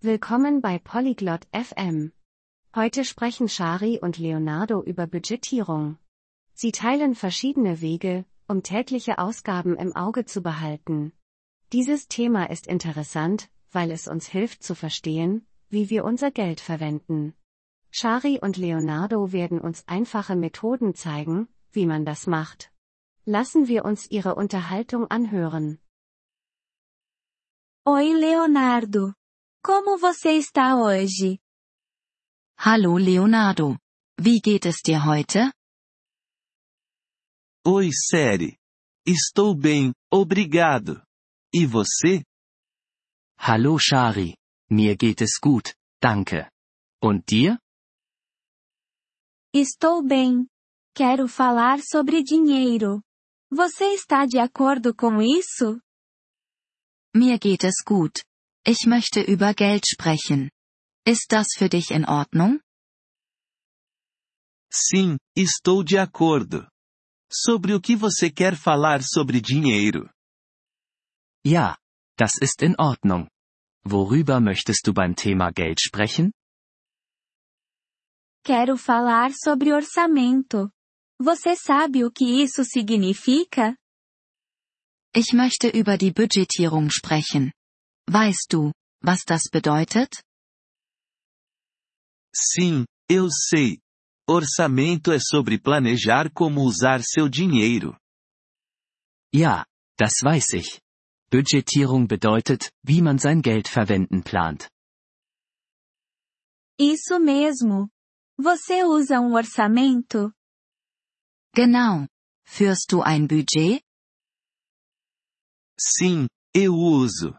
Willkommen bei Polyglot FM. Heute sprechen Shari und Leonardo über Budgetierung. Sie teilen verschiedene Wege, um tägliche Ausgaben im Auge zu behalten. Dieses Thema ist interessant, weil es uns hilft zu verstehen, wie wir unser Geld verwenden. Shari und Leonardo werden uns einfache Methoden zeigen, wie man das macht. Lassen wir uns ihre Unterhaltung anhören. Oi, Leonardo. Como você está hoje? Hallo Leonardo. Wie geht es dir heute? Oi, Seri. Estou bem, obrigado. E você? Hallo Shari. Mir geht es gut, danke. Und dir? Estou bem. Quero falar sobre dinheiro. Você está de acordo com isso? Mir geht es gut. Ich möchte über Geld sprechen. Ist das für dich in Ordnung? Sim, estou de acordo. Sobre o que você quer falar sobre dinheiro? Ja, das ist in Ordnung. Worüber möchtest du beim Thema Geld sprechen? Quero falar sobre orçamento. Você sabe o que isso significa? Ich möchte über die Budgetierung sprechen. Weißt du, was das bedeutet? Sim, eu sei. Orçamento é sobre planejar como usar seu dinheiro. Ja, das weiß ich. Budgetierung bedeutet, wie man sein Geld verwenden plant. Isso mesmo. Você usa um orçamento? Genau. Führst du ein Budget? Sim, eu uso.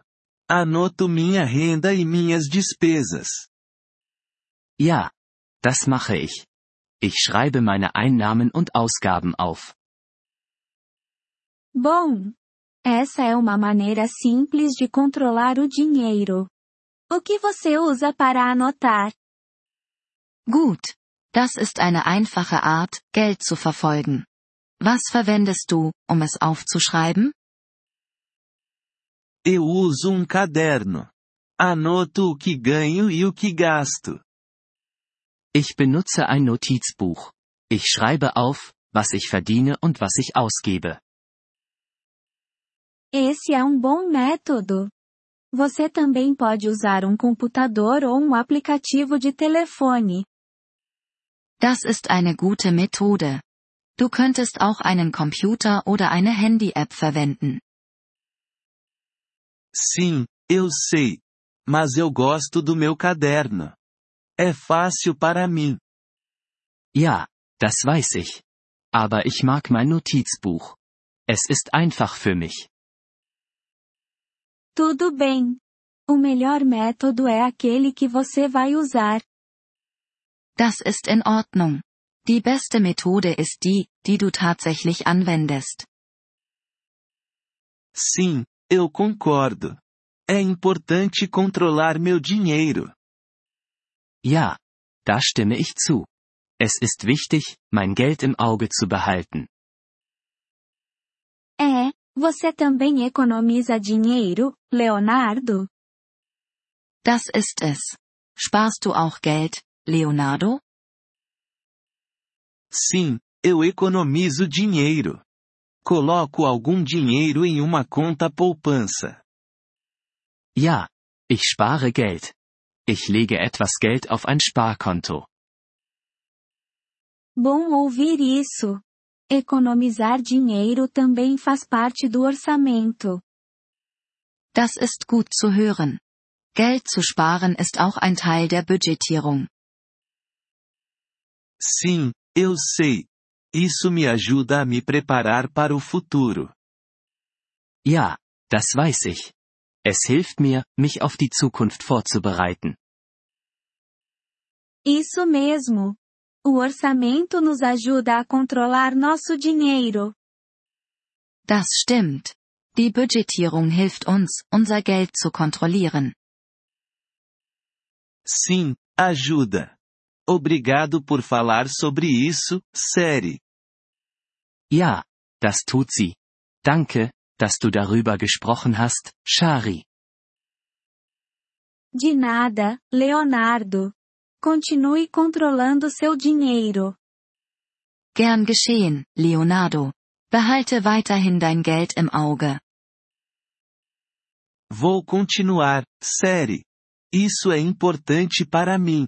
Anoto minha renda e minhas despesas. Ja, das mache ich. Ich schreibe meine Einnahmen und Ausgaben auf. Bom. Essa é uma maneira simples de controlar o dinheiro. O que você usa para anotar? Gut. Das ist eine einfache Art, Geld zu verfolgen. Was verwendest du, um es aufzuschreiben? Eu uso um caderno. Anoto o que ganho e o que gasto. Ich benutze ein Notizbuch. Ich schreibe auf, was ich verdiene und was ich ausgebe. Esse é um bom método. Você também pode usar um computador ou um aplicativo de telefone. Das ist eine gute Methode. Du könntest auch einen Computer oder eine Handy-App verwenden. Sim, eu sei. Mas eu gosto do meu caderno. É fácil para mim. Ja, das weiß ich. Aber ich mag mein Notizbuch. Es ist einfach für mich. Tudo bem. O melhor método é aquele que você vai usar. Das ist in Ordnung. Die beste Methode ist die, die du tatsächlich anwendest. Sim, eu concordo. É importante controlar meu dinheiro. Ja, da stimme ich zu. Es ist wichtig, mein Geld im Auge zu behalten. É, você também economiza dinheiro, Leonardo? Das ist es. Sparst du auch Geld, Leonardo? Sim, eu economizo dinheiro. Coloco algum dinheiro em uma conta poupança. Ja, ich spare Geld. Ich lege etwas Geld auf ein Sparkonto. Bom ouvir isso. Economizar dinheiro também faz parte do orçamento. Das ist gut zu hören. Geld zu sparen ist auch ein Teil der Budgetierung. Sim, eu sei. Isso me ajuda a me preparar para o futuro. Ja, das weiß ich. Es hilft mir, mich auf die Zukunft vorzubereiten. Isso mesmo. O orçamento nos ajuda a controlar nosso dinheiro. Das stimmt. Die Budgetierung hilft uns, unser Geld zu kontrollieren. Sim, ajuda. Obrigado por falar sobre isso, Seri. Ja, das tut sie. Danke, dass du darüber gesprochen hast, Shari. De nada, Leonardo. Continue controlando seu dinheiro. Gern geschehen, Leonardo. Behalte weiterhin dein Geld im Auge. Vou continuar, série. Isso é importante para mim.